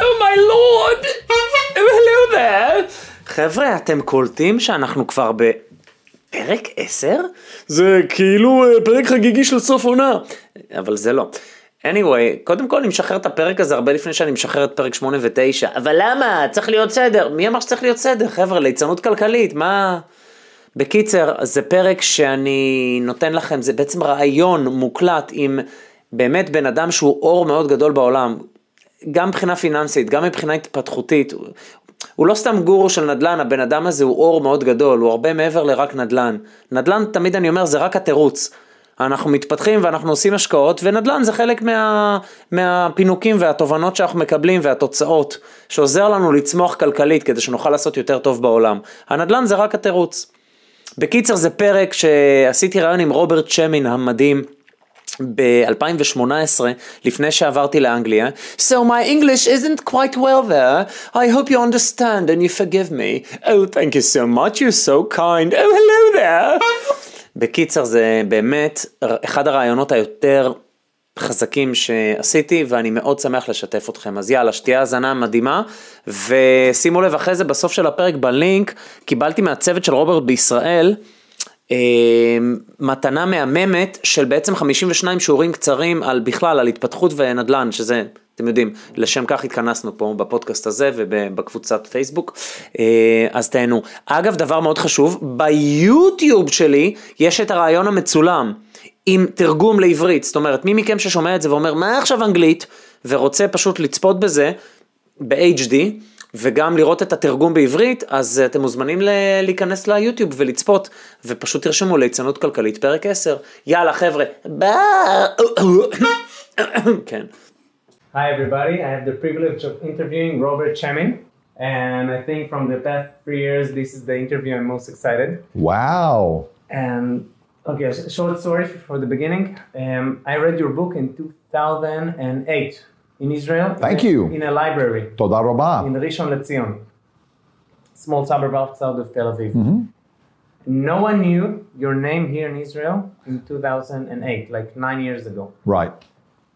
Oh my lord! Hello there! חבר'ה, אתם קולטים שאנחנו כבר בפרק 10? זה כאילו אה, פרק חגיגי של סוף עונה. אבל זה לא. anyway, קודם כל אני משחרר את הפרק הזה הרבה לפני שאני משחרר את פרק 8 ו-9. אבל למה? צריך להיות סדר. מי אמר שצריך להיות סדר? חבר'ה, ליצנות כלכלית, מה... בקיצר, זה פרק שאני נותן לכם, זה בעצם רעיון מוקלט עם באמת בן אדם שהוא אור מאוד גדול בעולם. גם מבחינה פיננסית, גם מבחינה התפתחותית. הוא לא סתם גורו של נדל"ן, הבן אדם הזה הוא אור מאוד גדול, הוא הרבה מעבר לרק נדל"ן. נדל"ן, תמיד אני אומר, זה רק התירוץ. אנחנו מתפתחים ואנחנו עושים השקעות, ונדל"ן זה חלק מה, מהפינוקים והתובנות שאנחנו מקבלים והתוצאות, שעוזר לנו לצמוח כלכלית כדי שנוכל לעשות יותר טוב בעולם. הנדל"ן זה רק התירוץ. בקיצר זה פרק שעשיתי רעיון עם רוברט שמין המדהים. ב-2018, לפני שעברתי לאנגליה. So my English isn't quite well there. I hope you understand and you forgive me. Oh, thank you so much, you're so kind. Oh, hello there. בקיצר, זה באמת אחד הרעיונות היותר חזקים שעשיתי, ואני מאוד שמח לשתף אתכם. אז יאללה, שתהיה האזנה מדהימה, ושימו לב, אחרי זה בסוף של הפרק בלינק, קיבלתי מהצוות של רוברט בישראל, מתנה מהממת של בעצם 52 שיעורים קצרים על בכלל, על התפתחות ונדל"ן, שזה, אתם יודעים, לשם כך התכנסנו פה בפודקאסט הזה ובקבוצת פייסבוק, אה, אז תהנו. אגב, דבר מאוד חשוב, ביוטיוב שלי יש את הרעיון המצולם. עם תרגום לעברית, זאת אומרת, מי מכם ששומע את זה ואומר, מה עכשיו אנגלית, ורוצה פשוט לצפות בזה, ב-HD, וגם לראות את התרגום בעברית, אז אתם מוזמנים ל- להיכנס ליוטיוב ולצפות, ופשוט תרשמו ליצנות כלכלית פרק 10. יאללה חבר'ה, ביי. כן. Hi everybody, I have the privilege of interviewing Robert Chemin, and I think from the past three years, this is the interview I'm most excited. Wow. And okay, a short story for the beginning. Um, I read your book in 2008 in Israel. Thank in you. In a library. Toda roba. In Rishon LeZion, small suburb outside of Tel Aviv. Mm-hmm. No one knew your name here in Israel in 2008, like nine years ago. Right.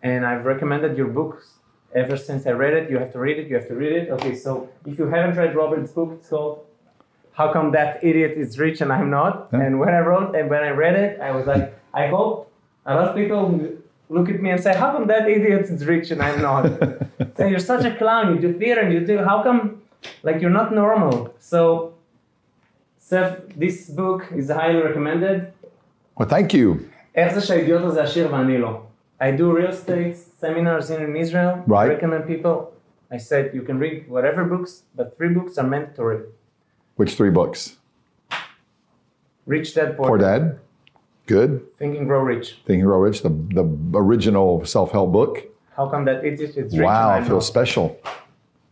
And I've recommended your books ever since I read it. You have to read it. You have to read it. Okay, so if you haven't read Robert's book, it's called "How Come That Idiot Is Rich and I'm Not." Yeah. And when I wrote and when I read it, I was like, I hope a lot of people look at me and say, "How come that idiot is rich and I'm not?" say you're such a clown. You do theater and you do. How come, like you're not normal? So, Seth, this book is highly recommended. Well, thank you. איך זה שהאידיוט הזה עשיר ואני לא? I do real estate seminars here in Israel. Right. I recommend people. I said you can read whatever books, but three books are mandatory. Which three books? Rich Dad Poor, Poor Dad. Good. Think and Grow Rich. Think and Grow Rich, the, the original self help book. How come that it is? It's rich? Wow, I feel special.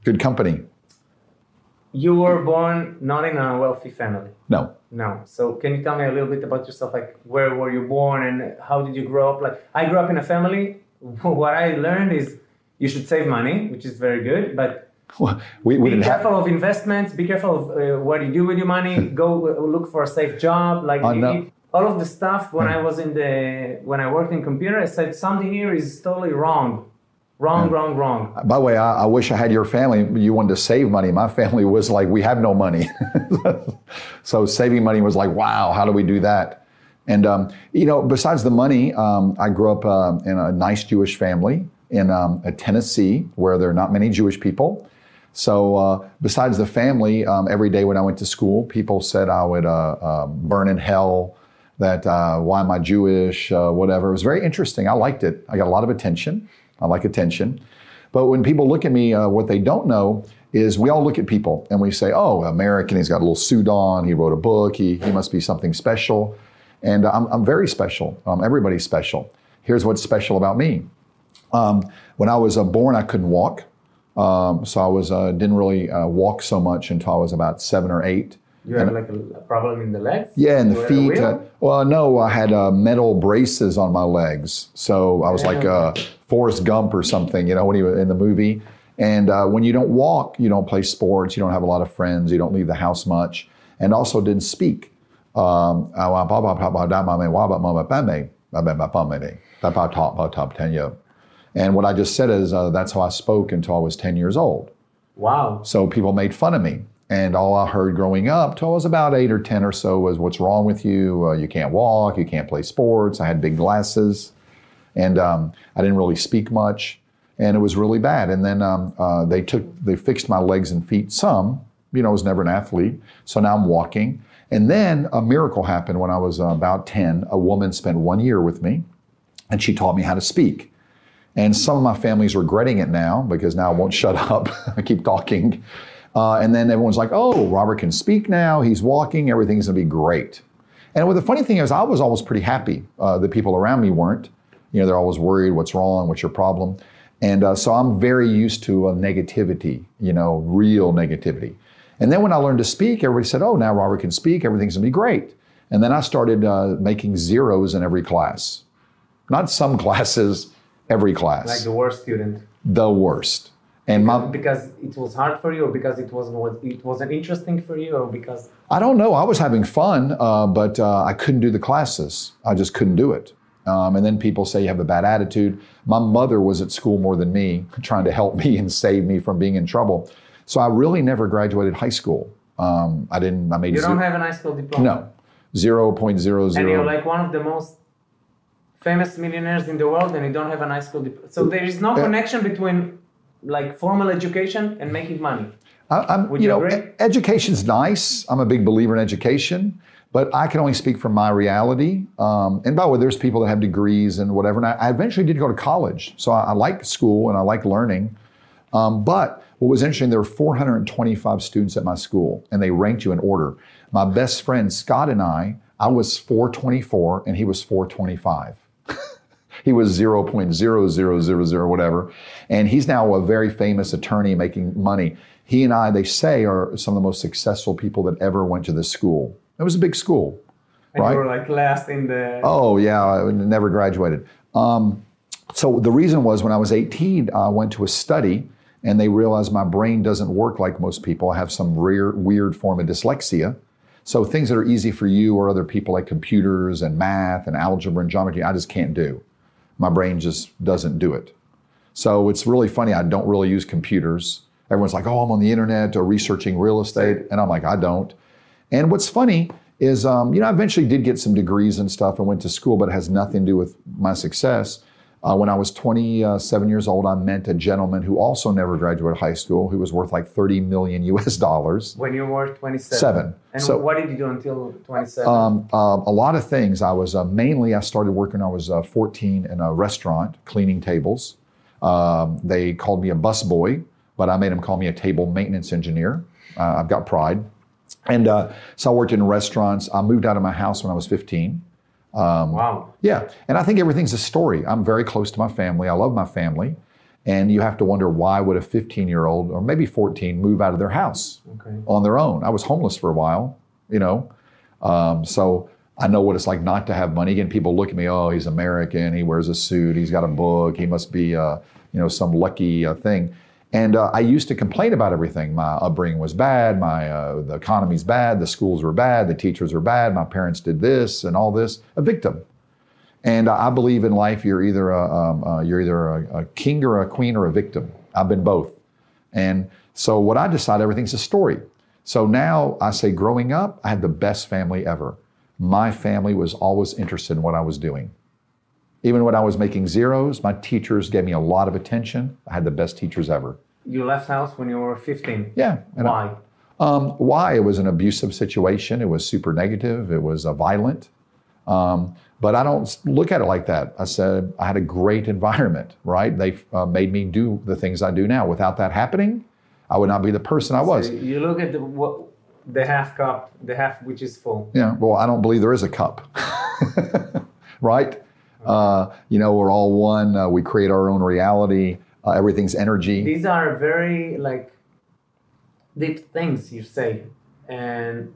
Good company. You were born not in a wealthy family. No. No. So can you tell me a little bit about yourself? Like where were you born and how did you grow up? Like I grew up in a family. What I learned is you should save money, which is very good, but We, we be careful have. of investments. Be careful of uh, what you do with your money. Go uh, look for a safe job. Like no. eat- all of the stuff when I was in the when I worked in computer, I said something here is totally wrong, wrong, wrong, wrong. By the way, I, I wish I had your family. You wanted to save money. My family was like, we have no money. so saving money was like, wow, how do we do that? And, um, you know, besides the money, um, I grew up uh, in a nice Jewish family in um, uh, Tennessee, where there are not many Jewish people. So, uh, besides the family, um, every day when I went to school, people said I would uh, uh, burn in hell. That uh, why am I Jewish? Uh, whatever. It was very interesting. I liked it. I got a lot of attention. I like attention. But when people look at me, uh, what they don't know is we all look at people and we say, "Oh, American. He's got a little suit on. He wrote a book. He he must be something special." And I'm, I'm very special. Um, everybody's special. Here's what's special about me. Um, when I was uh, born, I couldn't walk. Um, so I was uh, didn't really uh, walk so much until I was about seven or eight. You have like a, problem in the legs? Yeah, and You the feet. wheel? Uh, well, no, I had uh, metal braces on my legs, so I was like uh, Forrest Gump or something, you know, when he was in the movie. And uh, when you don't walk, you don't play sports, you don't have a lot of friends, you don't leave the house much, and also didn't speak. Um, and what I just said is uh, that's how I spoke until I was 10 years old. Wow. So people made fun of me. And all I heard growing up till I was about eight or 10 or so was, What's wrong with you? Uh, you can't walk, you can't play sports. I had big glasses, and um, I didn't really speak much. And it was really bad. And then um, uh, they took, they fixed my legs and feet some. You know, I was never an athlete. So now I'm walking. And then a miracle happened when I was uh, about 10. A woman spent one year with me, and she taught me how to speak. And some of my family's regretting it now because now I won't shut up. I keep talking. Uh, and then everyone's like, oh, Robert can speak now. He's walking. Everything's going to be great. And what the funny thing is, I was always pretty happy. Uh, the people around me weren't. You know, they're always worried what's wrong, what's your problem. And uh, so I'm very used to uh, negativity, you know, real negativity. And then when I learned to speak, everybody said, oh, now Robert can speak. Everything's going to be great. And then I started uh, making zeros in every class. Not some classes, every class. Like the worst student. the worst. And my, Because it was hard for you, or because it wasn't it wasn't interesting for you, or because I don't know. I was having fun, uh, but uh, I couldn't do the classes. I just couldn't do it. Um, and then people say you have a bad attitude. My mother was at school more than me, trying to help me and save me from being in trouble. So I really never graduated high school. Um, I didn't. I made you don't have an high school diploma. no zero point zero And you're like one of the most famous millionaires in the world, and you don't have an high school diploma. So there is no connection between like formal education and making money. I, I'm, Would you you know, agree? education's nice. I'm a big believer in education, but I can only speak from my reality. Um, and by the way, there's people that have degrees and whatever. And I, I eventually did go to college, so I, I like school and I like learning. Um, but what was interesting, there were 425 students at my school, and they ranked you in order. My best friend Scott and I, I was 424, and he was 425. He was 0.0000 whatever. And he's now a very famous attorney making money. He and I, they say, are some of the most successful people that ever went to this school. It was a big school. And Right. you were like last in the. Oh, yeah, I never graduated. Um, so the reason was when I was 18, I went to a study and they realized my brain doesn't work like most people. I have some rare, weird form of dyslexia. So things that are easy for you or other people like computers and math and algebra and geometry, I just can't do. My brain just doesn't do it. So it's really funny. I don't really use computers. Everyone's like, oh, I'm on the internet or researching real estate. And I'm like, I don't. And what's funny is, um, you know, I eventually did get some degrees and stuff and went to school, but it has nothing to do with my success. Uh, when I was 27 years old, I met a gentleman who also never graduated high school, who was worth like 30 million US dollars. When you were 27. Seven. And So- what did you do until 27? Um, uh, a lot of things. I was uh, mainly, I started working when I was uh, 14 in a restaurant, cleaning tables. Um, they called me a busboy, but I made them call me a table maintenance engineer. Uh, I've got pride. And uh, so I worked in restaurants. I moved out of my house when I was 15. Wow. Yeah, and I think everything's a story. I'm very close to my family. I love my family. And you have to wonder why would a 15 year old or maybe 14 move out of their house Okay. on their own? I was homeless for a while, you know. Um, so I know what it's like not to have money. Again, people look at me, oh, he's American. He wears a suit. He's got a book. He must be, uh, you know, some lucky uh, thing. And uh, I used to complain about everything. My upbringing was bad. My uh, the economy's bad. The schools were bad. The teachers were bad. My parents did this and all this. A victim. And I believe in life, you're either a, um, uh, you're either a, a king or a queen or a victim. I've been both. And so what I decide, everything's a story. So now I say, growing up, I had the best family ever. My family was always interested in what I was doing. Even when I was making zeros, my teachers gave me a lot of attention. I had the best teachers ever. You left house when you were 15. Yeah. and I- Why? um, why? It was an abusive situation. It was super negative. It was uh, violent. Um, but I don't look at it like that. I said I had a great environment, right? They uh, made me do the things I do now. Without that happening, I would not be the person I was. So you look at the what, the half cup, the half which is full. Yeah, well, I don't believe there is a cup, right? Uh, you know, we're all one. Uh, we create our own reality. Uh, everything's energy. These are very like deep things you say, and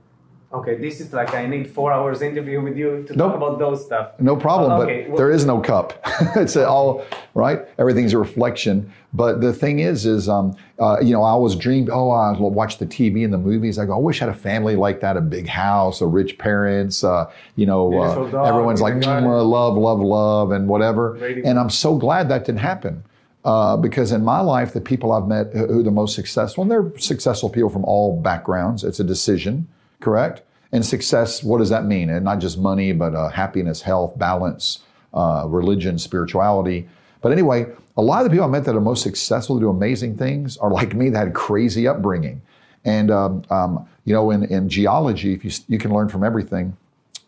okay, this is like I need four hours interview with you to Nope. talk about those stuff. No problem, Okay, but well- there is no cup. it's all right. Everything's a reflection. But the thing is, is um, uh, you know, I always dreamed. Oh, I watch the TV and the movies. I go, I wish I had a family like that, a big house, a rich parents. Uh, you know, uh, dog, everyone's like beautiful "Mm, uh, love, love, love, and whatever. Very And I'm so glad that didn't happen. Uh, because in my life, the people I've met who who are the most successful, and they're successful people from all backgrounds. It's a decision, correct? And success, what does that mean? And not just money, but uh, happiness, health, balance, uh, religion, spirituality. But anyway, a lot of the people I met that are most successful, that do amazing things, are like me that had crazy upbringing. And um, um, you know, in, in geology, if you you can learn from everything,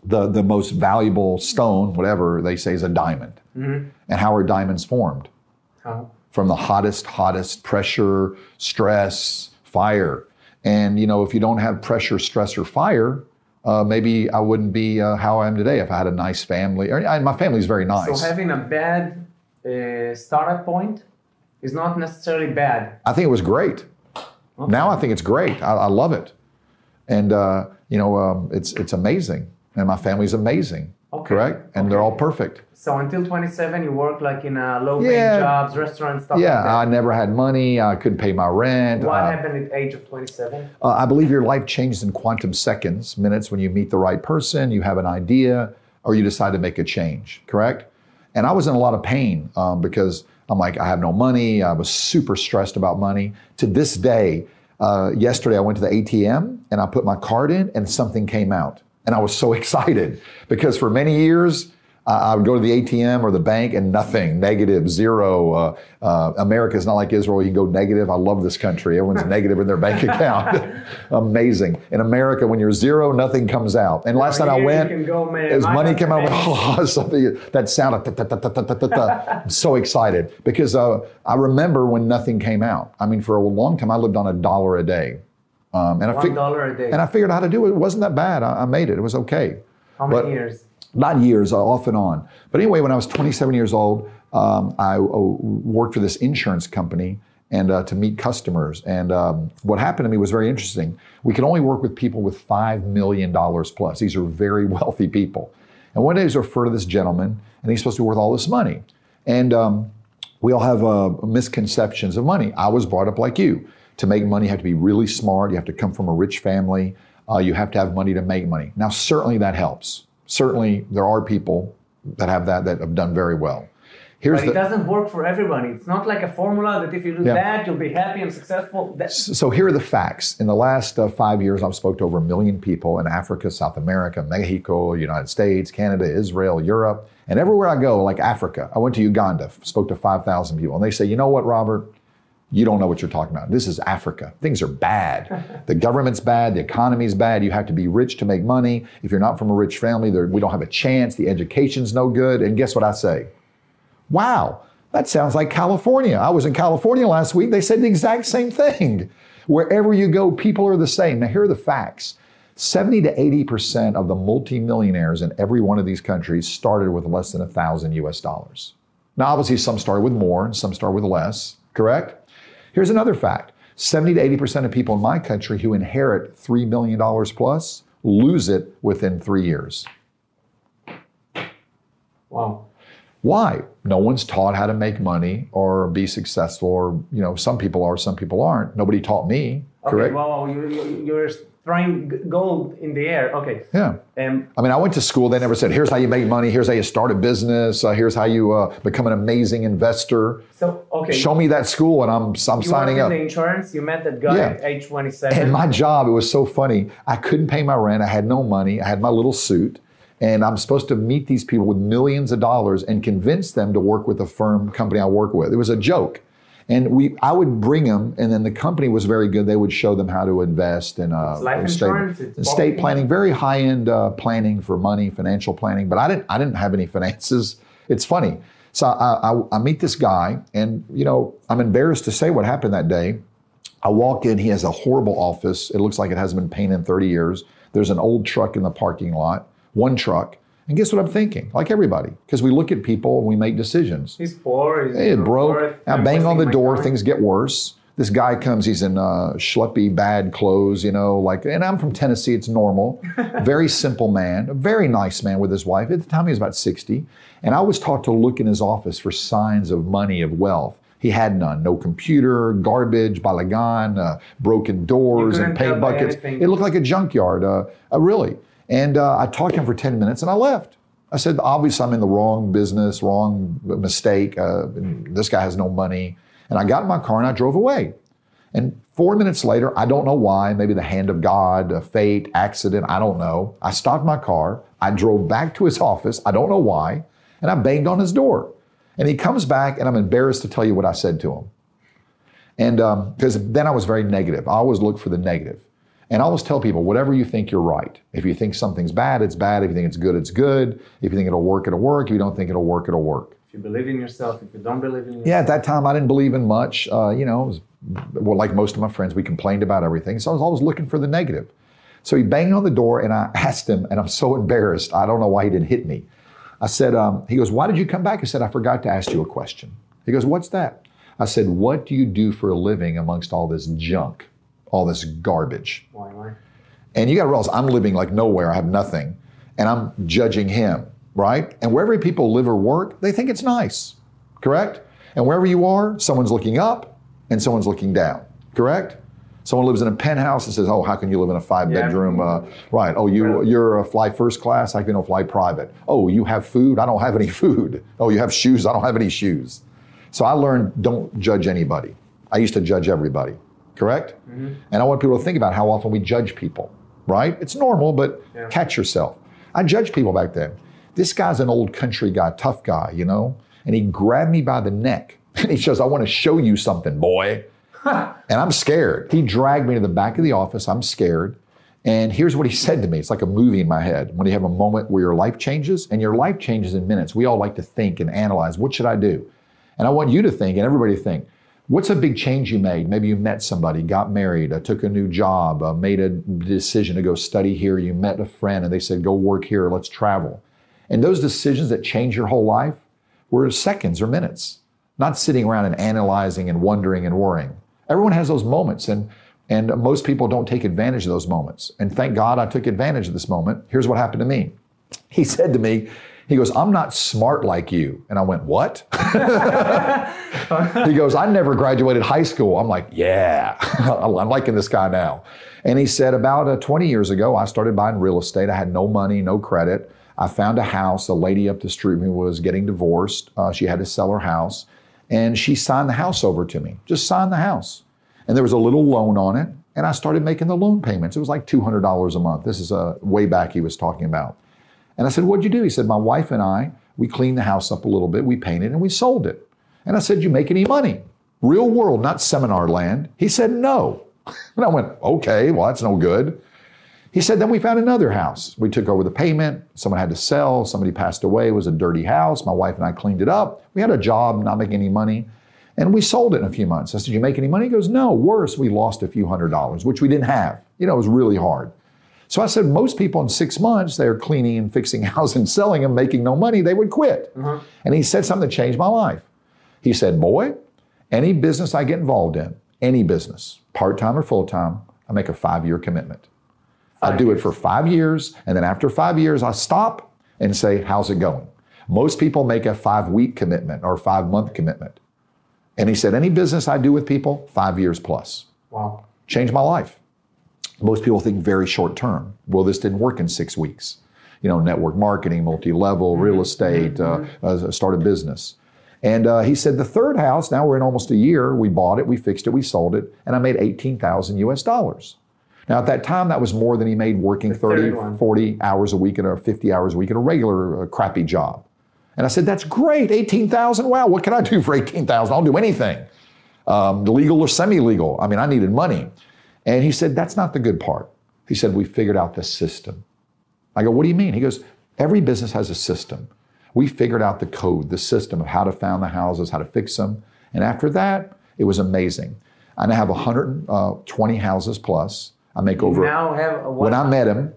the the most valuable stone, whatever they say, is a diamond. And how are diamonds formed? How? from the hottest, hottest pressure, stress, fire. And you know, if you don't have pressure, stress, or fire, uh, maybe I wouldn't be uh, how I am today if I had a nice family. Or, and my family's very nice. So having a bad uh, startup point is not necessarily bad. I think it was great. Now I think it's great. I, I love it, and uh, you know, um, it's it's amazing, and my family's amazing. Okay. Correct, and they're all perfect. So until 27, you work like in a low-paying Yeah. jobs, restaurants, stuff Yeah, like I never had money. I couldn't pay my rent. what uh, happened at age of 27? Uh, I believe your life changes in quantum seconds, minutes when you meet the right person, you have an idea, or you decide to make a change, correct? And I was in a lot of pain um, because I'm like, I have no money. I was super stressed about money. To this day, uh, yesterday I went to the ATM and I put my card in and something came out. And I was so excited because for many years, I would go to the ATM or the bank and nothing, negative, zero. Uh, uh, America's not like Israel. You can go negative. I love this country. Everyone's negative in their bank account. Amazing. In America, when you're zero, nothing comes out. And last night I went, go, as money came out, I went, husband- oh, something, that sound, of ta- ta- ta- ta- ta- ta- ta. I'm so excited because uh, I remember when nothing came out. I mean, for a long time, I lived on a dollar a day. Um, and I fig- a day. and I figured out how to do it. It wasn't that bad. I, I made it. It was okay How many but- years? not years, uh, off and on. But anyway, when I was 27 years old, um, I uh, worked for this insurance company and uh, to meet customers. And um, what happened to me was very interesting. We could only work with people with $5 million plus. These are very wealthy people. And one day I was referred to this gentleman, and he's supposed to be worth all this money. And um, we all have uh, misconceptions of money. I was brought up like you. To make money, you have to be really smart. You have to come from a rich family. Uh, you have to have money to make money. Now, certainly that helps. Certainly, there are people that have that that have done very well. Here's But it the doesn't work for everybody. It's not like a formula that if you do Yeah. that, you'll be happy and successful. That, so here are the facts. In the last uh, five years, I've spoke to over a million people in Africa, South America, Mexico, United States, Canada, Israel, Europe, and everywhere I go, like Africa. I went to Uganda, spoke to 5,000 people, and they say, you know what, Robert? You don't know what you're talking about. This is Africa. Things are bad. The government's bad. The economy's bad. You have to be rich to make money. If you're not from a rich family, we don't have a chance. The education's no good. And guess what I say? Wow, that sounds like California. I was in California last week. They said the exact same thing. Wherever you go, people are the same. Now, here are the facts 70 to 80% of the multimillionaires in every one of these countries started with less than a thousand US dollars. Now, obviously, some started with more and some started with less, correct? Here's another fact 70 to 80% of people in my country who inherit $3 million plus lose it within three years. wow. Why? No one's taught how to make money or be successful, or you know, some people are, some people aren't. Nobody taught me. Okay, Correct? wow, wow, you, you, you're throwing gold in the air. Okay. yeah. Um, I mean, I went to school. They never said, "Here's how you make money. Here's how you start a business. Uh, here's how you uh, become an amazing investor." so, okay. Show me that school, and I'm I'm you signing up. in the insurance. You met that guy Yeah. at age 27. And my job, it was so funny. I couldn't pay my rent. I had no money. I had my little suit. And I'm supposed to meet these people with millions of dollars and convince them to work with the firm company I work with. It was a joke. And we, I would bring them, and then the company was very good. They would show them how to invest in uh, life estate, insurance, it's estate planning, very high end uh, planning for money, financial planning. But I didn't, I didn't have any finances. It's funny. So I, I, I meet this guy, and you know, I'm embarrassed to say what happened that day. I walk in, he has a horrible office. It looks like it hasn't been painted in 30 years. There's an old truck in the parking lot, one truck. And guess what I'm thinking? Like everybody, because we look at people and we make decisions. He's poor. He's Hey, bro, poor, I bang on the door, time. things get worse. This guy comes, he's in uh, schleppy, bad clothes, you know, like, and I'm from Tennessee, it's normal. very simple man, a very nice man with his wife. At the time, he was about 60. And I was taught to look in his office for signs of money, of wealth. He had none. No computer, garbage, balagan, uh, broken doors, and paint buckets. anything. It looked like a junkyard, uh, uh, really. And uh, I talked to him for 10 minutes and I left. I said, obviously, I'm in the wrong business, wrong mistake. Uh, this guy has no money. And I got in my car and I drove away. And four minutes later, I don't know why, maybe the hand of God, fate, accident, I don't know. I stopped my car. I drove back to his office. I don't know why. And I banged on his door. And he comes back, and I'm embarrassed to tell you what I said to him. And because then I was very negative. I always look for the negative. And I always tell people, whatever you think, you're right. If you think something's bad, it's bad. If you think it's good, it's good. If you think it'll work, it'll work. If you don't think it'll work, it'll work. If you believe in yourself, if you don't believe in yourself. Yeah, at that time, I didn't believe in much. Uh, you know, was, well, like most of my friends, we complained about everything. So I was always looking for the negative. So he banged on the door, and I asked him, and I'm so embarrassed. I don't know why he didn't hit me. I said, um, he goes, why did you come back? I said, I forgot to ask you a question. He goes, what's that? I said, what do you do for a living amongst all this junk, all this garbage? Why, why? And you got to realize I'm living like nowhere. I have nothing. And I'm judging him, right? And wherever people live or work, they think it's nice, correct? And wherever you are, someone's looking up and someone's looking down, correct? Someone lives in a penthouse and says, "Oh, how can you live in a five-bedroom?" Uh, right? Oh, you you're a fly first class. I can you fly private. Oh, you have food. I don't have any food. Oh, you have shoes. I don't have any shoes. So I learned don't judge anybody. I used to judge everybody, correct? Mm-hmm. And I want people to think about how often we judge people, right? It's normal, but Yeah. catch yourself. I judged people back then. This guy's an old country guy, tough guy, you know? And he grabbed me by the neck and he says, I want to show you something, boy. and I'm scared. He dragged me to the back of the office. I'm scared. And here's what he said to me. It's like a movie in my head. When you have a moment where your life changes, and your life changes in minutes, we all like to think and analyze what should I do? And I want you to think and everybody to think what's a big change you made? Maybe you met somebody, got married, uh, took a new job, uh, made a decision to go study here. You met a friend and they said, go work here, let's travel. And those decisions that change your whole life were seconds or minutes, not sitting around and analyzing and wondering and worrying. Everyone has those moments, and, and most people don't take advantage of those moments. And thank God I took advantage of this moment. Here's what happened to me. He said to me, he goes, I'm not smart like you. And I went, What? he goes, I never graduated high school. I'm like, Yeah, I'm liking this guy now. And he said, About uh, 20 years ago, I started buying real estate. I had no money, no credit. I found a house. A lady up the street me was getting divorced. Uh, she had to sell her house. And she signed the house over to me, just signed the house. And there was a little loan on it. And I started making the loan payments. It was like $200 a month. This is uh, way back he was talking about. And I said, What'd you do? He said, My wife and I, we cleaned the house up a little bit, we painted, and we sold it. And I said, You make any money? Real world, not seminar land. He said, No. And I went, Okay, well, that's no good. He said, Then we found another house. We took over the payment. Someone had to sell. Somebody passed away. It was a dirty house. My wife and I cleaned it up. We had a job, not making any money. And we sold it in a few months. I said, You make any money? He goes, No, worse, we lost a few hundred dollars, which we didn't have. You know, it was really hard. So I said, most people in six months, they're cleaning and fixing houses and selling them, making no money, they would quit. Uh-huh. And he said something that changed my life. He said, Boy, any business I get involved in, any business, part time or full time, I make a five year commitment. I do it for five years, and then after five years, I stop and say, How's it going? Most people make a five week commitment or five month commitment. And he said, Any business I do with people, five years plus. Wow. Changed my life. Most people think very short term. Well, this didn't work in six weeks. You know, network marketing, multi level, real estate, uh, uh, start a business. And uh, he said, the third house, now we're in almost a year, we bought it, we fixed it, we sold it, and I made 18,000 US dollars. Now, at that time, that was more than he made working 30, 40 hours a week a 50 hours a week in a regular uh, crappy job. And I said, That's great. 18,000. Wow, what can I do for 18,000? I'll do anything, um, legal or semi legal. I mean, I needed money. And he said, That's not the good part. He said, We figured out the system. I go, What do you mean? He goes, Every business has a system. We figured out the code, the system of how to found the houses, how to fix them. And after that, it was amazing. I now have 120 uh, houses plus. I make over, now have when I met him,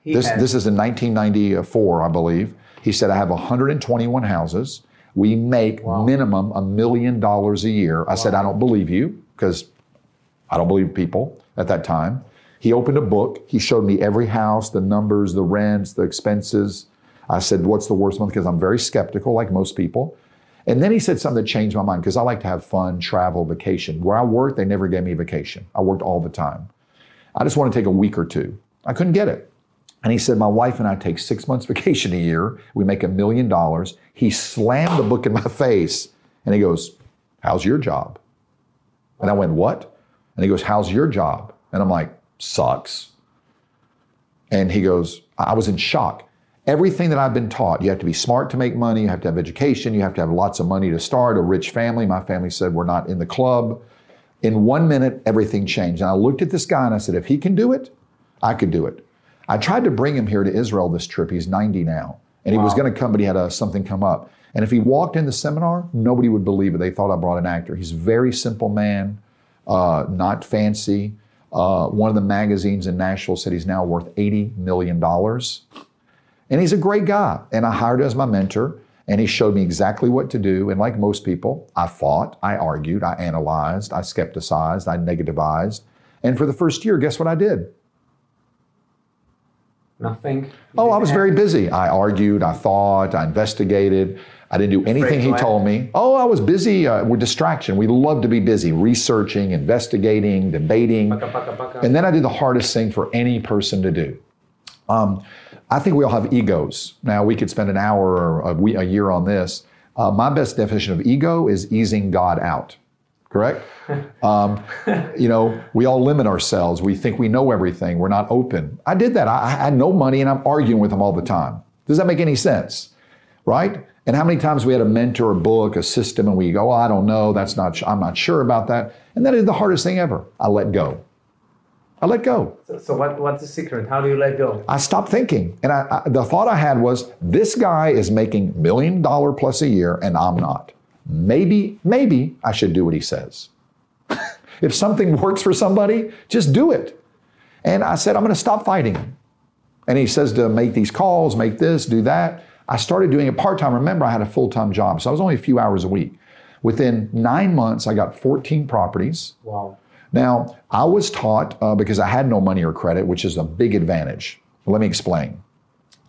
he this, this is in 1994, I believe. He said, I have 121 houses. We make minimum a million dollars a year. I said, I don't believe you because I don't believe people at that time. He opened a book. He showed me every house, the numbers, the rents, the expenses. I said, What's the worst month? Because I'm very skeptical, like most people. And then he said something that changed my mind because I like to have fun, travel, vacation. Where I worked, they never gave me a vacation. I worked all the time. I just want to take a week or two. I couldn't get it. And he said, My wife and I take six months vacation a year. We make a million dollars. He slammed the book in my face and he goes, How's your job? And I went, What? And he goes, How's your job? And I'm like, Sucks. And he goes, I was in shock. Everything that I've been taught, you have to be smart to make money, you have to have education, you have to have lots of money to start, a rich family. My family said, We're not in the club. In one minute, everything changed. And I looked at this guy and I said, If he can do it, I could do it. I tried to bring him here to Israel this trip. He's 90 now. And he was going to come, but he had a, something come up. And if he walked in the seminar, nobody would believe it. They thought I brought an actor. He's a very simple man, uh, not fancy. Uh, one of the magazines in Nashville said he's now worth $80 million. And he's a great guy. And I hired him as my mentor. And he showed me exactly what to do. And like most people, I fought, I argued, I analyzed, I skepticized, I negativized. And for the first year, guess what I did? Nothing. Oh, I was very busy. I argued, I thought, I investigated. I didn't do anything he told me. Oh, I was busy uh, with distraction. We love to be busy, researching, investigating, debating. Paka, paka, paka. And then I did the hardest thing for any person to do. Um, I think we all have egos. Now, we could spend an hour or a, we- a year on this. Uh, my best definition of ego is easing God out, correct? Um, you know, we all limit ourselves. We think we know everything. We're not open. I did that. I, I had no money and I'm arguing with them all the time. Does that make any sense? Right? And how many times we had a mentor, a book, a system, and we go, oh, I don't know. That's not, I'm not sure about that. And that is the hardest thing ever. I let go. I let go. So, so what, what's the secret? How do you let go? I stopped thinking. And I, I, the thought I had was this guy is making million dollar plus a year and I'm not. Maybe, maybe I should do what he says. if something works for somebody, just do it. And I said, I'm going to stop fighting him. And he says to make these calls, make this, do that. I started doing it part time. Remember, I had a full time job, so I was only a few hours a week. Within nine months, I got 14 properties. Wow. Now, I was taught uh, because I had no money or credit, which is a big advantage. Let me explain.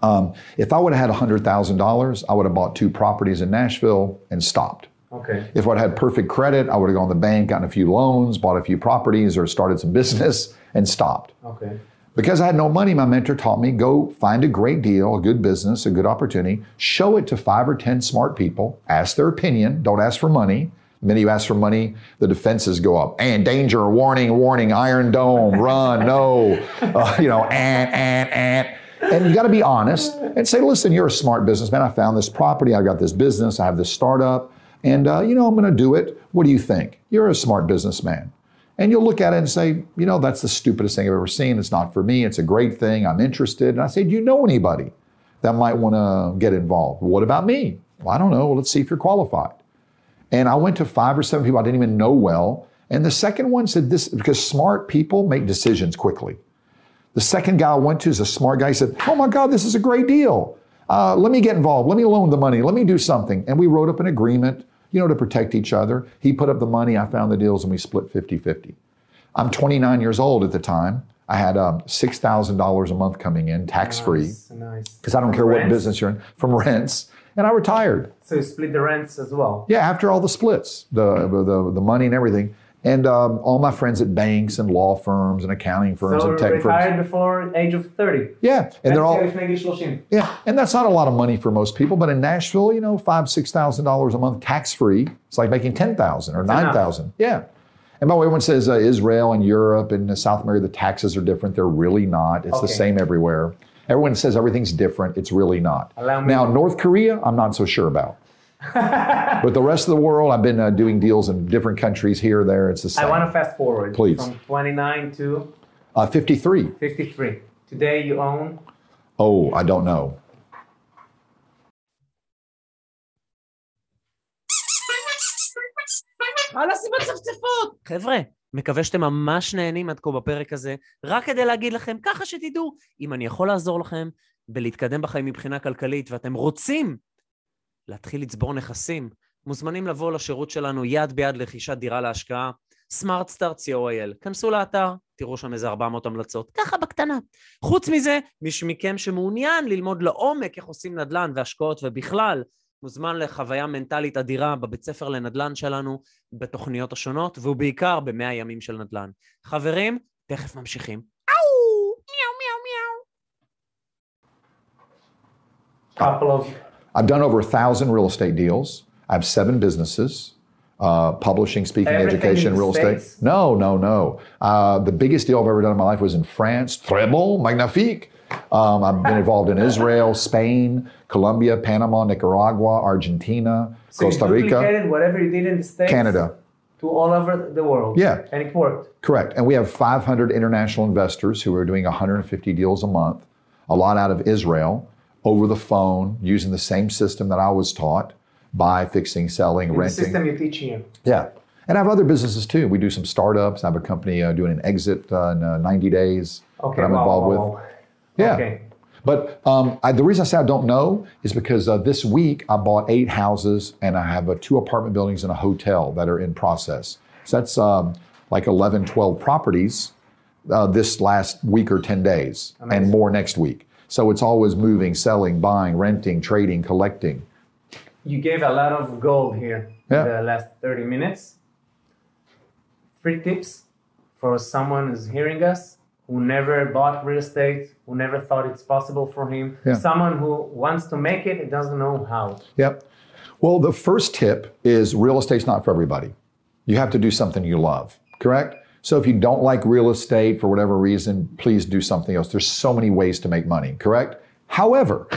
Um, if I would have had $100,000, I would have bought two properties in Nashville and stopped. Okay. If I'd had perfect credit, I would have gone to the bank, gotten a few loans, bought a few properties, or started some business and stopped. Okay. Because I had no money, my mentor taught me go find a great deal, a good business, a good opportunity, show it to five or 10 smart people, ask their opinion, don't ask for money. Many of you ask for money, the defenses go up. And danger, warning, warning, iron dome, run, no, uh, you know, and, and, and. And you got to be honest and say, listen, you're a smart businessman. I found this property, I got this business, I have this startup, and uh, you know, I'm going to do it. What do you think? You're a smart businessman. And you'll look at it and say, you know, that's the stupidest thing I've ever seen. It's not for me. It's a great thing. I'm interested. And I say, do you know anybody that might want to get involved? What about me? Well, I don't know. Let's see if you're qualified. And I went to five or seven people I didn't even know well. And the second one said this because smart people make decisions quickly. The second guy I went to is a smart guy. He said, Oh my God, this is a great deal. Uh, let me get involved. Let me loan the money. Let me do something. And we wrote up an agreement, you know, to protect each other. He put up the money, I found the deals, and we split 50 50. I'm 29 years old at the time. I had um, $6,000 a month coming in, tax free, Nice. nice. because I don't care what business you're in, from rents. And I retired. So you split the rents as well. Yeah, after all the splits, the the, the money and everything, and um, all my friends at banks and law firms and accounting firms So and tech firms. retired before age of 30. Yeah, and they're all maybe 30. yeah, and that's not a lot of money for most people. But in Nashville, you know, five six thousand dollars a month tax free, it's like making ten thousand or nine thousand. Yeah, And by the way, everyone says uh, Israel and Europe and South America, the taxes are different. They're really not. It's the same everywhere. Everyone says everything's different. It's really not. Allow me- Now, North Korea, I'm not so sure about but the rest of the world, I've been uh, doing deals in different countries here, there. It's the same. I want to fast forward Please. from 29 to uh, 53. 53. Today you own Oh, I don't know. חלאס עם הצפצפות! חבר'ה, מקווה שאתם ממש נהנים עד כה בפרק הזה, רק כדי להגיד לכם, ככה שתדעו, אם אני יכול לעזור לכם בלהתקדם בחיים מבחינה כלכלית, ואתם רוצים להתחיל לצבור נכסים, מוזמנים לבוא לשירות שלנו יד ביד לרכישת דירה להשקעה, סמארט סטארט co.il. כנסו לאתר, תראו שם איזה 400 המלצות, ככה בקטנה. חוץ מזה, מי מכם שמעוניין ללמוד לעומק איך עושים נדל"ן והשקעות ובכלל, מוזמן לחוויה מנטלית אדירה בבית ספר לנדל"ן שלנו, בתוכניות השונות, ובעיקר במאה ימים של נדל"ן. חברים, תכף ממשיכים. couple of I've done over a thousand real estate deals. I have seven businesses. Uh, publishing, speaking, Everything education, real States? estate. No, no, no. Uh, the biggest deal I've ever done in my life was in France. Très bon, magnifique. Um, I've been involved in Israel, Spain, Colombia, Panama, Nicaragua, Argentina, so Costa Rica, whatever you did in the States Canada. to all over the world. Yeah. And it worked. Correct. And we have 500 international investors who are doing 150 deals a month, a lot out of Israel, over the phone, using the same system that I was taught buy, fixing, selling, The renting. system you teach here. Yeah. And I have other businesses too. We do some startups. I have a company uh, doing an exit uh, in uh, 90 days Okay. that I'm wow, involved wow, with. wow. Yeah. Okay. But um, I, the reason I say I don't know is because uh, this week I bought eight houses and I have uh, two apartment buildings and a hotel that are in process. So that's um, like 11, 12 properties uh, this last week or 10 days and more next week. So it's always moving, selling, buying, renting, trading, collecting. You gave a lot of gold here Yeah. in the last 30 minutes. Three tips for someone who's hearing us who never bought real estate, who never thought it's possible for him, Yeah. someone who wants to make it and doesn't know how. Yep. Well, the first tip is real estate's not for everybody. You have to do something you love, correct? So if you don't like real estate for whatever reason, please do something else. There's so many ways to make money, correct? However,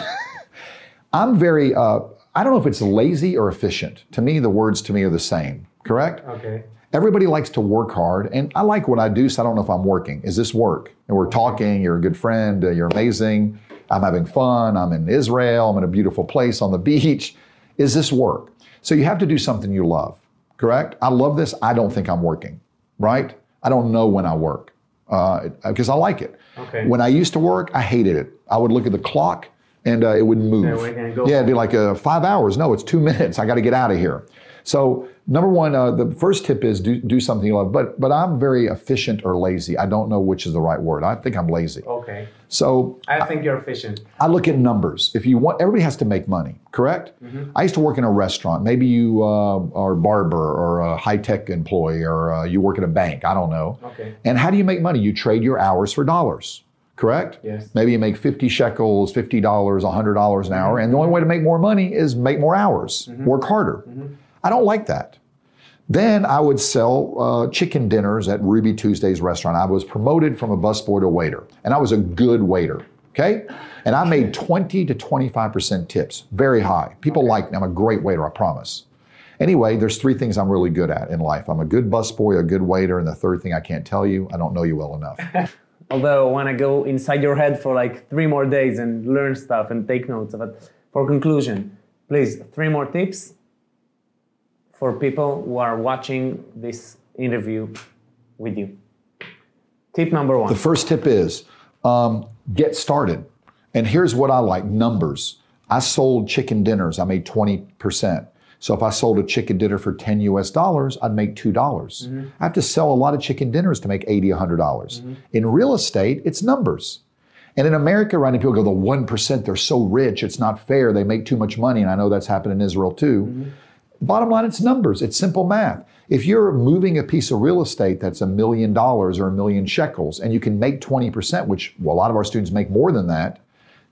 I'm very, uh, I don't know if it's lazy or efficient. To me, the words to me are the same, correct? Okay. Everybody likes to work hard, and I like what I do, so I don't know if I'm working. Is this work? And we're talking, you're a good friend, uh, you're amazing, I'm having fun, I'm in Israel, I'm in a beautiful place on the beach. Is this work? So you have to do something you love, correct? I love this, I don't think I'm working, right? I don't know when I work because I like it. Okay. When I used to work, I hated it. I would look at the clock and uh, it wouldn't move. we're gonna go. Yeah, it'd be like uh, five hours. No, it's two minutes. I got to get out of here. So number one, uh, the first tip is do, do something you love. But but I'm very efficient or lazy. I don't know which is the right word. I think I'm lazy. Okay. So I think you're efficient. I look at numbers. If you want, everybody has to make money, correct? I used to work in a restaurant. Maybe you uh, are a barber or a high tech employee or uh, you work at a bank. I don't know. Okay. And how do you make money? You trade your hours for dollars, correct? Yes. Maybe you make 50 shekels, $50, $100 an hour. And the only way to make more money is make more hours, work harder. I don't like that. Then I would sell uh, chicken dinners at Ruby Tuesday's restaurant. I was promoted from a busboy to waiter, and I was a good waiter. Okay, and I made 20 to 25 percent tips, very high. People like me. I'm a great waiter, I promise. Anyway, there's three things I'm really good at in life. I'm a good busboy, a good waiter, and the third thing I can't tell you, I don't know you well enough. Although I want to go inside your head for like three more days and learn stuff and take notes. But for conclusion, please, three more tips for people who are watching this interview with you. Tip number one. The first tip is um, get started. And here's what I like numbers. I sold chicken dinners, I made 20%. So if I sold a chicken dinner for 10 US dollars, I'd make $2. dollars mm-hmm. I have to sell a lot of chicken dinners to make 80, $100. dollars mm-hmm. In real estate, it's numbers. And in America, right now, people go, the 1%, they're so rich, it's not fair, they make too much money. And I know that's happened in Israel too. Mm-hmm. Bottom line, it's numbers. It's simple math. If you're moving a piece of real estate that's a million dollars or a million shekels and you can make 20%, which well, a lot of our students make more than that,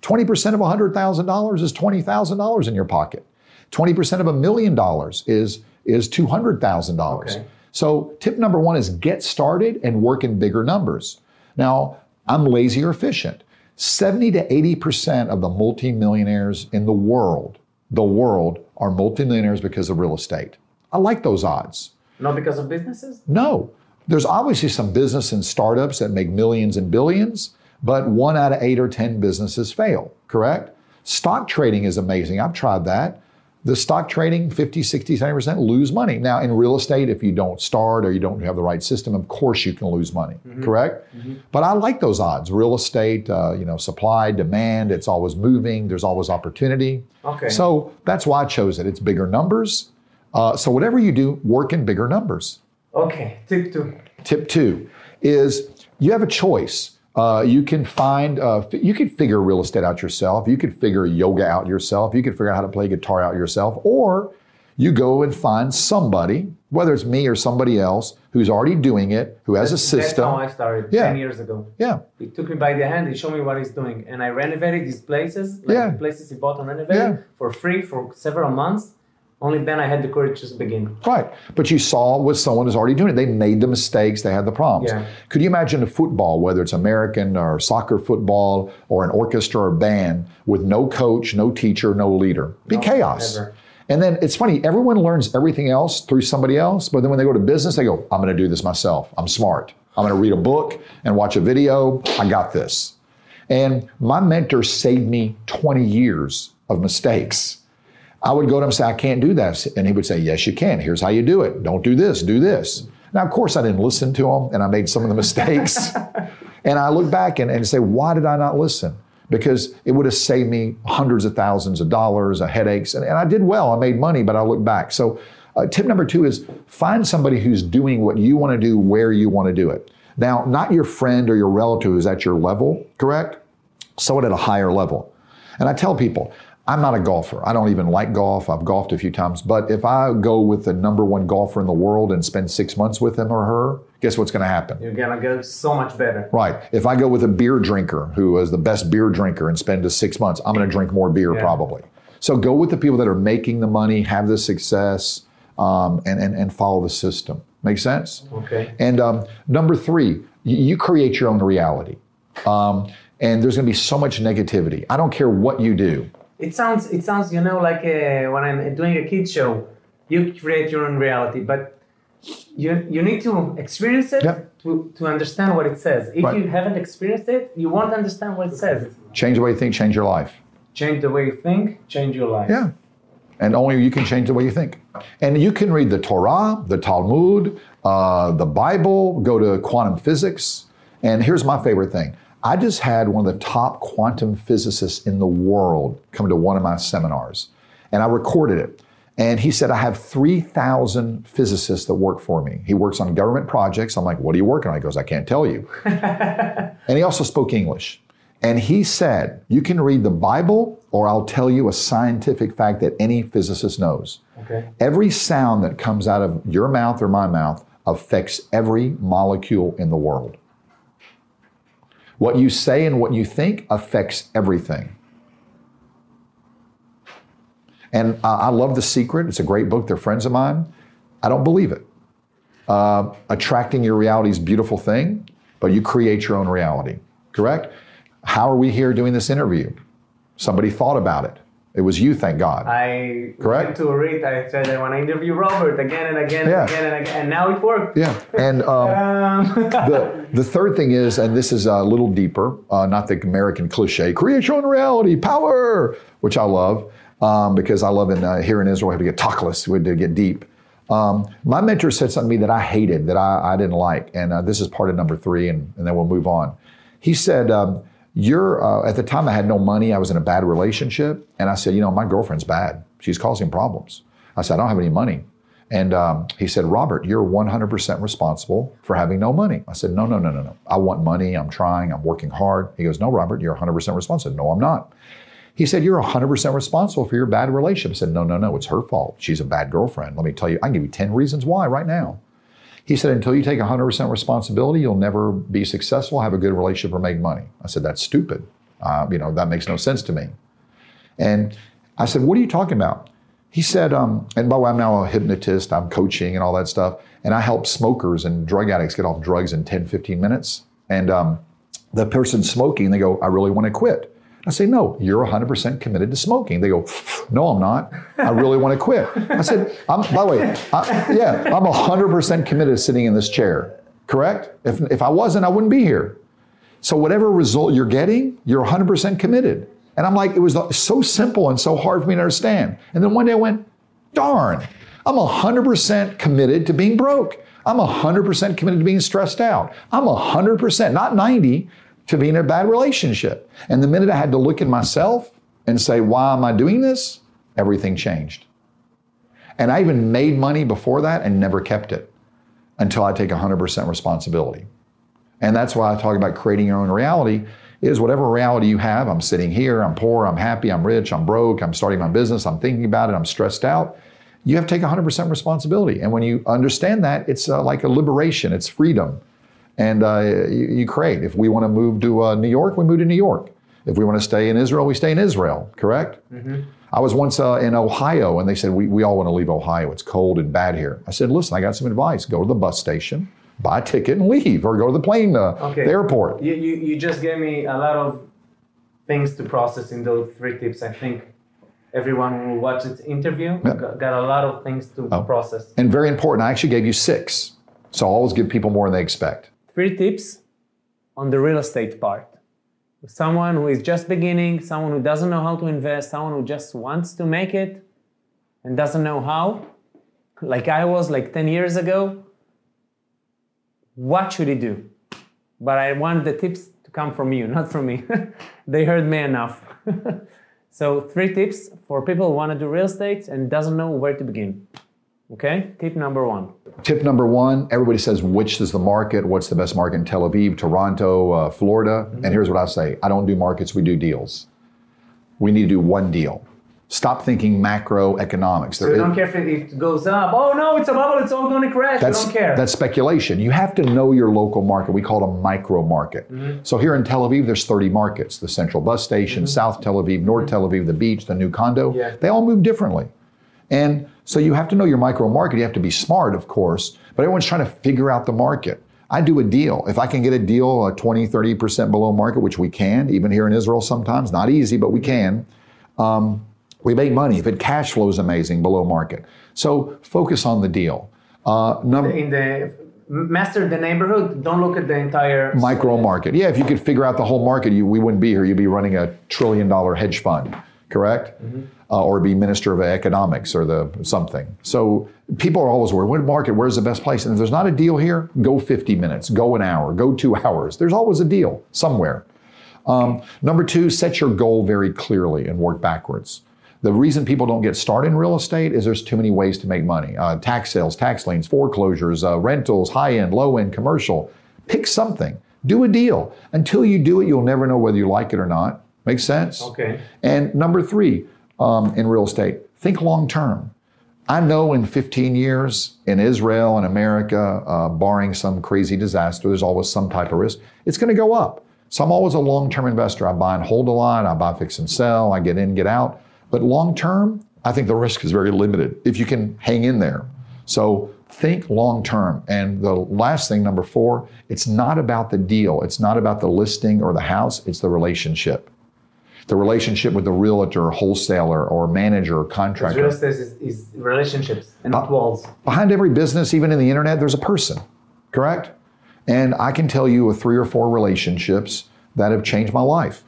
20% of $100,000 is $20,000 in your pocket. 20% of a million dollars is, is $200,000. Okay. So, tip number one is get started and work in bigger numbers. Now, I'm lazy or efficient. 70 to 80% of the multimillionaires in the world, the world, are multimillionaires because of real estate. I like those odds. Not because of businesses? No. There's obviously some business and startups that make millions and billions, but one out of eight or 10 businesses fail, correct? Stock trading is amazing. I've tried that. The stock trading, 50, 60, 70% lose money. Now, in real estate, if you don't start or you don't have the right system, of course you can lose money, correct? But I like those odds. Real estate, uh, you know, supply, demand, it's always moving, there's always opportunity. Okay. So that's why I chose it. It's bigger numbers. Uh, so whatever you do, work in bigger numbers. Okay, tip two. Tip two is you have a choice. Uh, you can find, uh, f- you can figure real estate out yourself. You can figure yoga out yourself. You can figure out how to play guitar out yourself. Or you go and find somebody, whether it's me or somebody else, who's already doing it, who has a system. That's how. I started Yeah. 10 years ago. Yeah, He took me by the hand, he showed me what he's doing. And I renovated these places, like Yeah. the places he bought and renovated, Yeah. for free for several months. Only then I had the courage to begin. right. But you saw what someone who's already doing it. They made the mistakes, they had the problems. Yeah. Could you imagine a football, whether it's American or soccer football or an orchestra or band, with no coach, no teacher, no leader? Be No, chaos. never. And then it's funny, everyone learns everything else through somebody else, but then when they go to business, they go, I'm going to do this myself. I'm smart. I'm going to read a book and watch a video. I got this. And my mentor saved me 20 years of mistakes. I would go to him and say, I can't do that. And he would say, Yes, you can. Here's how you do it. Don't do this, do this. Now, of course, I didn't listen to him and I made some of the mistakes. and I look back and, and say, Why did I not listen? Because it would have saved me hundreds of thousands of dollars, of headaches. And, and I did well. I made money, but I look back. So, uh, tip number two is find somebody who's doing what you want to do where you want to do it. Now, not your friend or your relative who's at your level, correct? someone at a higher level. And I tell people, I'm not a golfer. I don't even like golf. I've golfed a few times. But if I go with the number one golfer in the world and spend six months with him or her, guess what's going to happen? You're gonna go so much better. Right. If I go with a beer drinker who is the best beer drinker and spend six months, I'm going to drink more beer Yeah. probably. So go with the people that are making the money, have the success, um, and, and, and follow the system. Make sense? Okay. And um, number three, you, you create your own reality. Um, and there's going to be so much negativity. I don't care what you do. It sounds, it sounds, you know, like uh, when I'm doing a kid show, you create your own reality, but you you need to experience it Yep. to, to understand what it says. If Right. you haven't experienced it, you won't understand what it says. Change the way you think, change your life. Change the way you think, change your life. Yeah. And only you can change the way you think. And you can read the Torah, the Talmud, uh, the Bible, go to quantum physics. And here's my favorite thing I just had one of the top quantum physicists in the world come to one of my seminars, and I recorded it. And he said, I have 3,000 physicists that work for me. He works on government projects. I'm like, what are you working on? He goes, I can't tell you. and he also spoke English. And he said, You can read the Bible, or I'll tell you a scientific fact that any physicist knows. Okay. Every sound that comes out of your mouth or my mouth affects every molecule in the world. What you say and what you think affects everything. And uh, I love The Secret. It's a great book. They're friends of mine. I don't believe it. Uh, attracting your reality is a beautiful thing, but you create your own reality, correct? How are we here doing this interview? Somebody thought about it. It was you, thank God. I Correct. went to read. I said I want to interview Robert again and again Yeah. and again and again, and now it worked. yeah. And um, the, the third thing is, and this is a little deeper, uh, not the American cliche, create your own reality, power, which I love um, because I love in, uh, here in Israel, we have to get talkless, we had to get deep. Um, my mentor said something to me that I hated, that I, I didn't like. And uh, this is part of number three, and, and then we'll move on. He said, um, you're, uh, at the time I had no money, I was in a bad relationship. And I said, you know, my girlfriend's bad. She's causing problems. I said, I don't have any money. And um, he said, Robert, you're 100% responsible for having no money. I said, no, no, no, no, no. I want money. I'm trying. I'm working hard. He goes, no, Robert, you're 100% responsible. No, I'm not. He said, you're 100% responsible for your bad relationship. I said, no, no, no. It's her fault. She's a bad girlfriend. Let me tell you, I can give you 10 reasons why right now. He said, until you take 100% responsibility, you'll never be successful, have a good relationship, or make money. I said, that's stupid. Uh, you know, that makes no sense to me. And I said, What are you talking about? He said, um, and by the way, I'm now a hypnotist, I'm coaching and all that stuff. and I help smokers and drug addicts get off drugs in 10, 15 minutes. And um, the person smoking, they go, I really want to quit. I say, no, you're 100% committed to smoking. They go, no, I'm not. I really want to quit. I said, I'm, by the way, I, yeah, I'm 100% committed to sitting in this chair, correct? If, if I wasn't, I wouldn't be here. So whatever result you're getting, you're 100% committed. And I'm like, it was so simple and so hard for me to understand. And then one day I went, darn, I'm 100% committed to being broke. I'm 100% committed to being stressed out. I'm 100%, not 90, to be in a bad relationship. And the minute I had to look at myself and say, why am I doing this? Everything changed. And I even made money before that and never kept it until I take 100% responsibility. And that's why I talk about creating your own reality is whatever reality you have, I'm sitting here, I'm poor, I'm happy, I'm rich, I'm broke, I'm starting my business, I'm thinking about it, I'm stressed out. You have to take 100% responsibility. And when you understand that, it's uh, like a liberation, it's freedom. And uh, you, you, create. If we want to move to uh, New York, we move to New York. If we want to stay in Israel, we stay in Israel, correct? Mm-hmm. I was once uh, in Ohio and they said, we, we all want to leave Ohio. It's cold and bad here. I said, listen, I got some advice. Go to the bus station, buy a ticket and leave, or go to the plane, uh, okay. the airport. You, you, you just gave me a lot of things to process in those three tips. I think everyone who watched this interview got, got, a lot of things to oh. process. And very important, I actually gave you six. So I always give people more than they expect. Three tips on the real estate part someone who is just beginning, someone who doesn't know how to invest, someone who just wants to make it and doesn't know how, like I was like 10 years ago, what should he do? But I want the tips to come from you, not from me. they heard me enough. so three tips for people who want to do real estate and doesn't know where to begin. Okay, tip number one. Tip number one everybody says, which is the market? What's the best market in Tel Aviv, Toronto, uh, Florida? Mm-hmm. And here's what I say I don't do markets, we do deals. We need to do one deal. Stop thinking macroeconomics. So you don't care if it goes up. Oh no, it's a bubble. It's all going to crash. That's, you don't care. That's speculation. You have to know your local market. We call it a micro market. Mm-hmm. So here in Tel Aviv, there's 30 markets: the Central Bus Station, mm-hmm. South Tel Aviv, North mm-hmm. Tel Aviv, the beach, the new condo. Yeah. They all move differently. And so you have to know your micro market. You have to be smart, of course, but everyone's trying to figure out the market. I do a deal. If I can get a deal uh, 20, 30% below market, which we can, even here in Israel sometimes, not easy, but we can, um, we make money. If it cash flows amazing below market. So focus on the deal. Uh, number, in the master the neighborhood, don't look at the entire micro market. Yeah, if you could figure out the whole market, you, we wouldn't be here. You'd be running a trillion dollar hedge fund, correct? Mm-hmm uh, or be minister of economics or the something. So people are always worried, what market, where's the best place? And if there's not a deal here, go 50 minutes, go an hour, go two hours. There's always a deal somewhere. Um, number two, set your goal very clearly and work backwards. The reason people don't get started in real estate is there's too many ways to make money. Uh, tax sales, tax liens, foreclosures, uh, rentals, high end, low end, commercial. Pick something. Do a deal. Until you do it, you'll never know whether you like it or not. Makes sense? Okay. And number three, um, in real estate. Think long term. I know in 15 years in Israel and America, uh, barring some crazy disaster, there's always some type of risk. It's going to go up. So I'm always a long term investor. I buy and hold a lot, I buy, fix, and sell, I get in, get out. But long term, I think the risk is very limited if you can hang in there. So think long term. And the last thing, number four, it's not about the deal, it's not about the listing or the house, it's the relationship the relationship with the realtor, wholesaler, or manager or contractor. Real estate is, is relationships and not walls. Behind every business, even in the internet, there's a person, correct? And I can tell you of three or four relationships that have changed my life.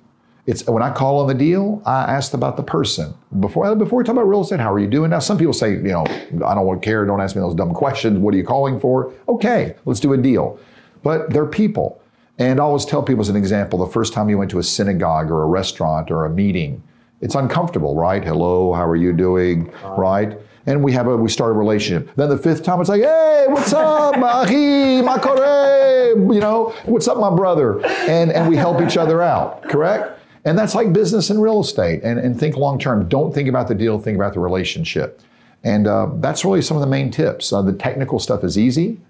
It's when I call on the deal, I asked about the person. Before before we talk about real estate, how are you doing? Now some people say, you know, I don't want to care, don't ask me those dumb questions. What are you calling for? Okay, let's do a deal. But they're people. And I always tell people as an example the first time you went to a synagogue or a restaurant or a meeting, it's uncomfortable, right? Hello, how are you doing? Right? And we have a we start a relationship. Then the fifth time it's like, hey, what's up, mahi, makore? You know, what's up, my brother? And and we help each other out, correct? And that's like business and real estate. And, and think long term. Don't think about the deal, think about the relationship. And uh, that's really some of the main tips. Uh, the technical stuff is easy.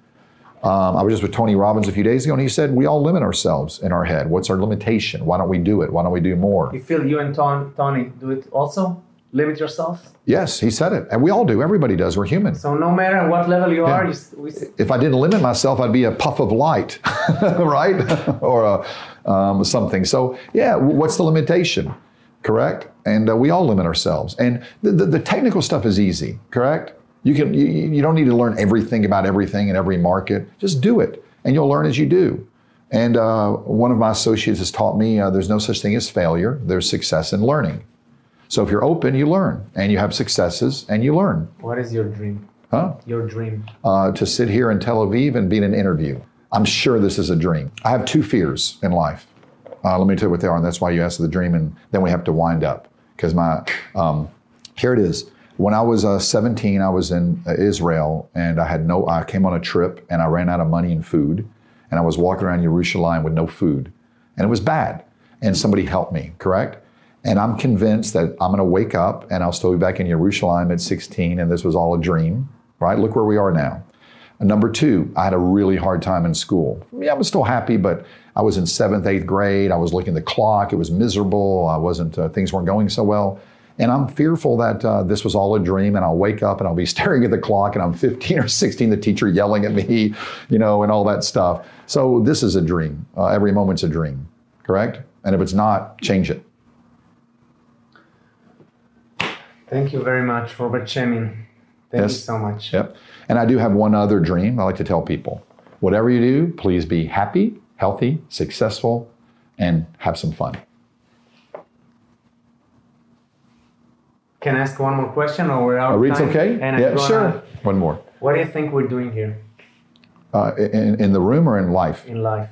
Um, I was just with Tony Robbins a few days ago, and he said we all limit ourselves in our head. What's our limitation? Why don't we do it? Why don't we do more? You feel you and Ton, Tony do it also? limit yourself. Yes, he said it. And we all do. Everybody does. We're human. So no matter what level you are, you, s- we, s- If I didn't limit myself, I'd be a puff of light, right? or a, um, something. So, yeah, what's the limitation? Correct? And uh, we all limit ourselves. And the, the, the technical stuff is easy, correct? You, can, you, you don't need to learn everything about everything in every market. Just do it, and you'll learn as you do. And uh, one of my associates has taught me uh, there's no such thing as failure, there's success in learning. So if you're open, you learn, and you have successes, and you learn. what is your dream? Huh? Your dream. uh, to sit here in Tel Aviv and be in an interview. I'm sure this is a dream. I have two fears in life. Uh, let me tell you what they are, and that's why you asked the dream, and then we have to wind up because my um, here it is. When I was uh, 17, I was in uh, Israel, and I had no. I came on a trip, and I ran out of money and food, and I was walking around Jerusalem with no food, and it was bad. And somebody helped me, correct? And I'm convinced that I'm going to wake up and I'll still be back in Jerusalem at 16, and this was all a dream, right? Look where we are now. And number two, I had a really hard time in school. Yeah, I was still happy, but I was in seventh, eighth grade. I was looking at the clock. It was miserable. I wasn't. Uh, things weren't going so well. And I'm fearful that uh, this was all a dream, and I'll wake up and I'll be staring at the clock, and I'm 15 or 16, the teacher yelling at me, you know, and all that stuff. So this is a dream. Uh, every moment's a dream, correct? And if it's not, change it. Thank you very much, Robert Shemin. Thank you so much. Yep. And I do have one other dream I like to tell people. Whatever you do, please be happy, healthy, successful, and have some fun. Can I ask one more question, or we're out Uh, time? okay? And yeah, gonna- sure. One more. What do you think we're doing here Uh, in, in the room or in life? in life?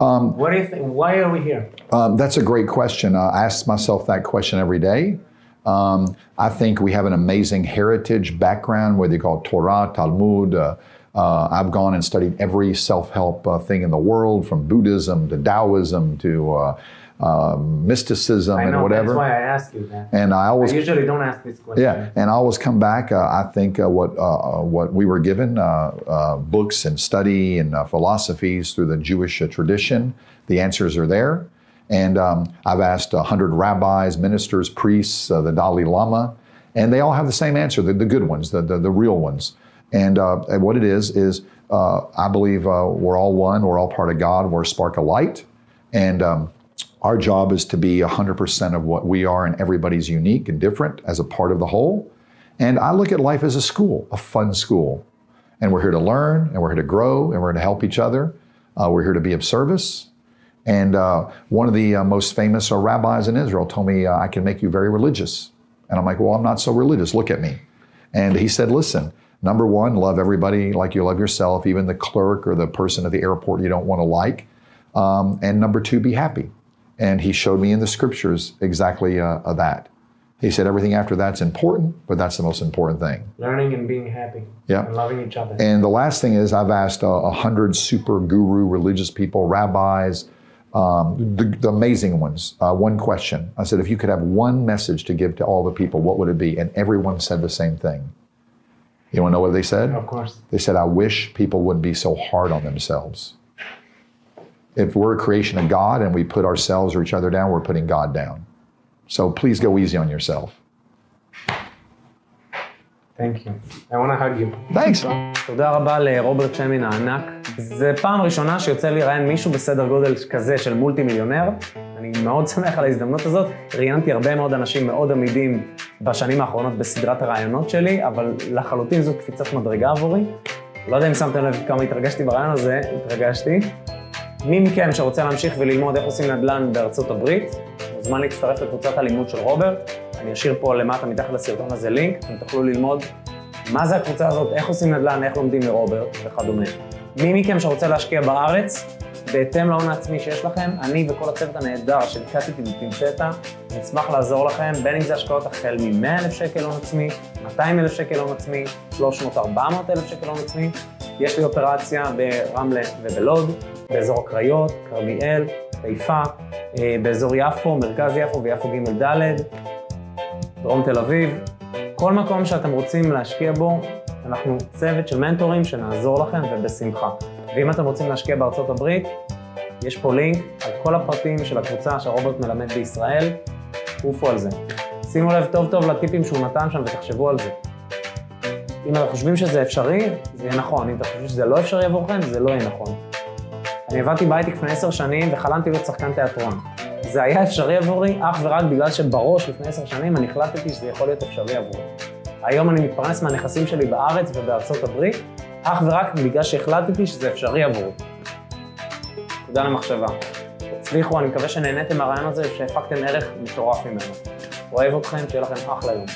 Um, what do you think? Why are we here? Um, that's a great question. Uh, I ask myself that question every day. Um, I think we have an amazing heritage background, whether you call it Torah, Talmud. Uh, uh, I've gone and studied every self help uh, thing in the world, from Buddhism to Taoism to uh, mysticism I and whatever. that's why I ask you that. and I I always usually don't ask this question. yeah, and I always come back. Uh, I think uh, what uh, uh, what we were given, uh, uh, books and study and uh, philosophies through the Jewish uh, tradition, the answers are there. And um, I've asked a hundred rabbis, ministers, priests, uh, the Dalai Lama, and they all have the same answer, the, the good ones, the, the, the real ones. And, uh, and what it is is, uh, I believe uh, we're all one, we're all part of God, we're a spark of light, and um, our job is to be 100% of what we are, and everybody's unique and different as a part of the whole. And I look at life as a school, a fun school. And we're here to learn, and we're here to grow, and we're here to help each other. Uh, we're here to be of service. And uh, one of the uh, most famous uh, rabbis in Israel told me, uh, I can make you very religious. And I'm like, well, I'm not so religious. Look at me. And he said, listen, number one, love everybody like you love yourself, even the clerk or the person at the airport you don't want to like. Um, and number two, be happy. And he showed me in the scriptures exactly uh, uh, that. He said everything after that's important, but that's the most important thing. Learning and being happy. Yeah. And loving each other. And the last thing is, I've asked uh, a hundred super guru religious people, rabbis, um, the, the amazing ones, uh, one question. I said, if you could have one message to give to all the people, what would it be? And everyone said the same thing. You want to know what they said? of course. They said, I wish people wouldn't be so hard on themselves. If we're a creation of God and we put ourselves or each other down, we're putting God down. So please go easy on yourself. Thank you. I want to hug you. Thanks. תודה רבה לרוברט שמין הענק. זה פעם ראשונה שיוצא לי לראיין מישהו בסדר גודל כזה של מולטי מיליונר. אני מאוד שמח על ההזדמנות הזאת. ראיינתי הרבה מאוד אנשים מאוד עמידים בשנים האחרונות בסדרת הרעיונות שלי, אבל לחלוטין זו קפיצת מדרגה עבורי. לא יודע אם שמתם לב כמה התרגשתי ברעיון הזה, התרגשתי. מי מכם שרוצה להמשיך וללמוד איך עושים נדל"ן בארצות הברית, מוזמן להצטרף לקבוצת הלימוד של רוברט. אני אשאיר פה למטה מתחת לסרטון הזה לינק, אתם תוכלו ללמוד מה זה הקבוצה הזאת, איך עושים נדל"ן, איך לומדים מרוברט וכדומה. מי מכם שרוצה להשקיע בארץ, בהתאם להון העצמי שיש לכם, אני וכל הצוות הנהדר שנתקעתי בפינצטה, נשמח לעזור לכם, בין אם זה השקעות החל מ-100,000 שקל הון עצמי, 200,000 שקל הון עצמי, 300-400,000 שקל הון עצמי. יש לי אופרציה ברמלה ובלוד, באזור הקריות, כרמיאל, חיפה, אה, באזור יפו, מרכז יפו ויפו ג' ד', דרום תל אביב. כל מקום שאתם רוצים להשקיע בו, אנחנו צוות של מנטורים שנעזור לכם ובשמחה. ואם אתם רוצים להשקיע בארצות הברית, יש פה לינק על כל הפרטים של הקבוצה שרוברט מלמד בישראל, עופו על זה. שימו לב טוב טוב לטיפים שהוא נתן שם ותחשבו על זה. אם אתם חושבים שזה אפשרי, זה יהיה נכון. אם אתם חושבים שזה לא אפשרי עבורכם, זה לא יהיה נכון. אני עבדתי בהייטק לפני עשר שנים וחלמתי להיות שחקן תיאטרון. זה היה אפשרי עבורי אך ורק בגלל שבראש לפני עשר שנים אני החלטתי שזה יכול להיות אפשרי עבורי. היום אני מתפרנס מהנכסים שלי בארץ ובארצות הברית, אך ורק בגלל שהחלטתי שזה אפשרי עבורי. תודה למחשבה. תצליחו, אני מקווה שנהניתם מהרעיון הזה ושהפקתם ערך מטורף ממנו. אוהב אתכם, שיהיה לכם אחלה יום.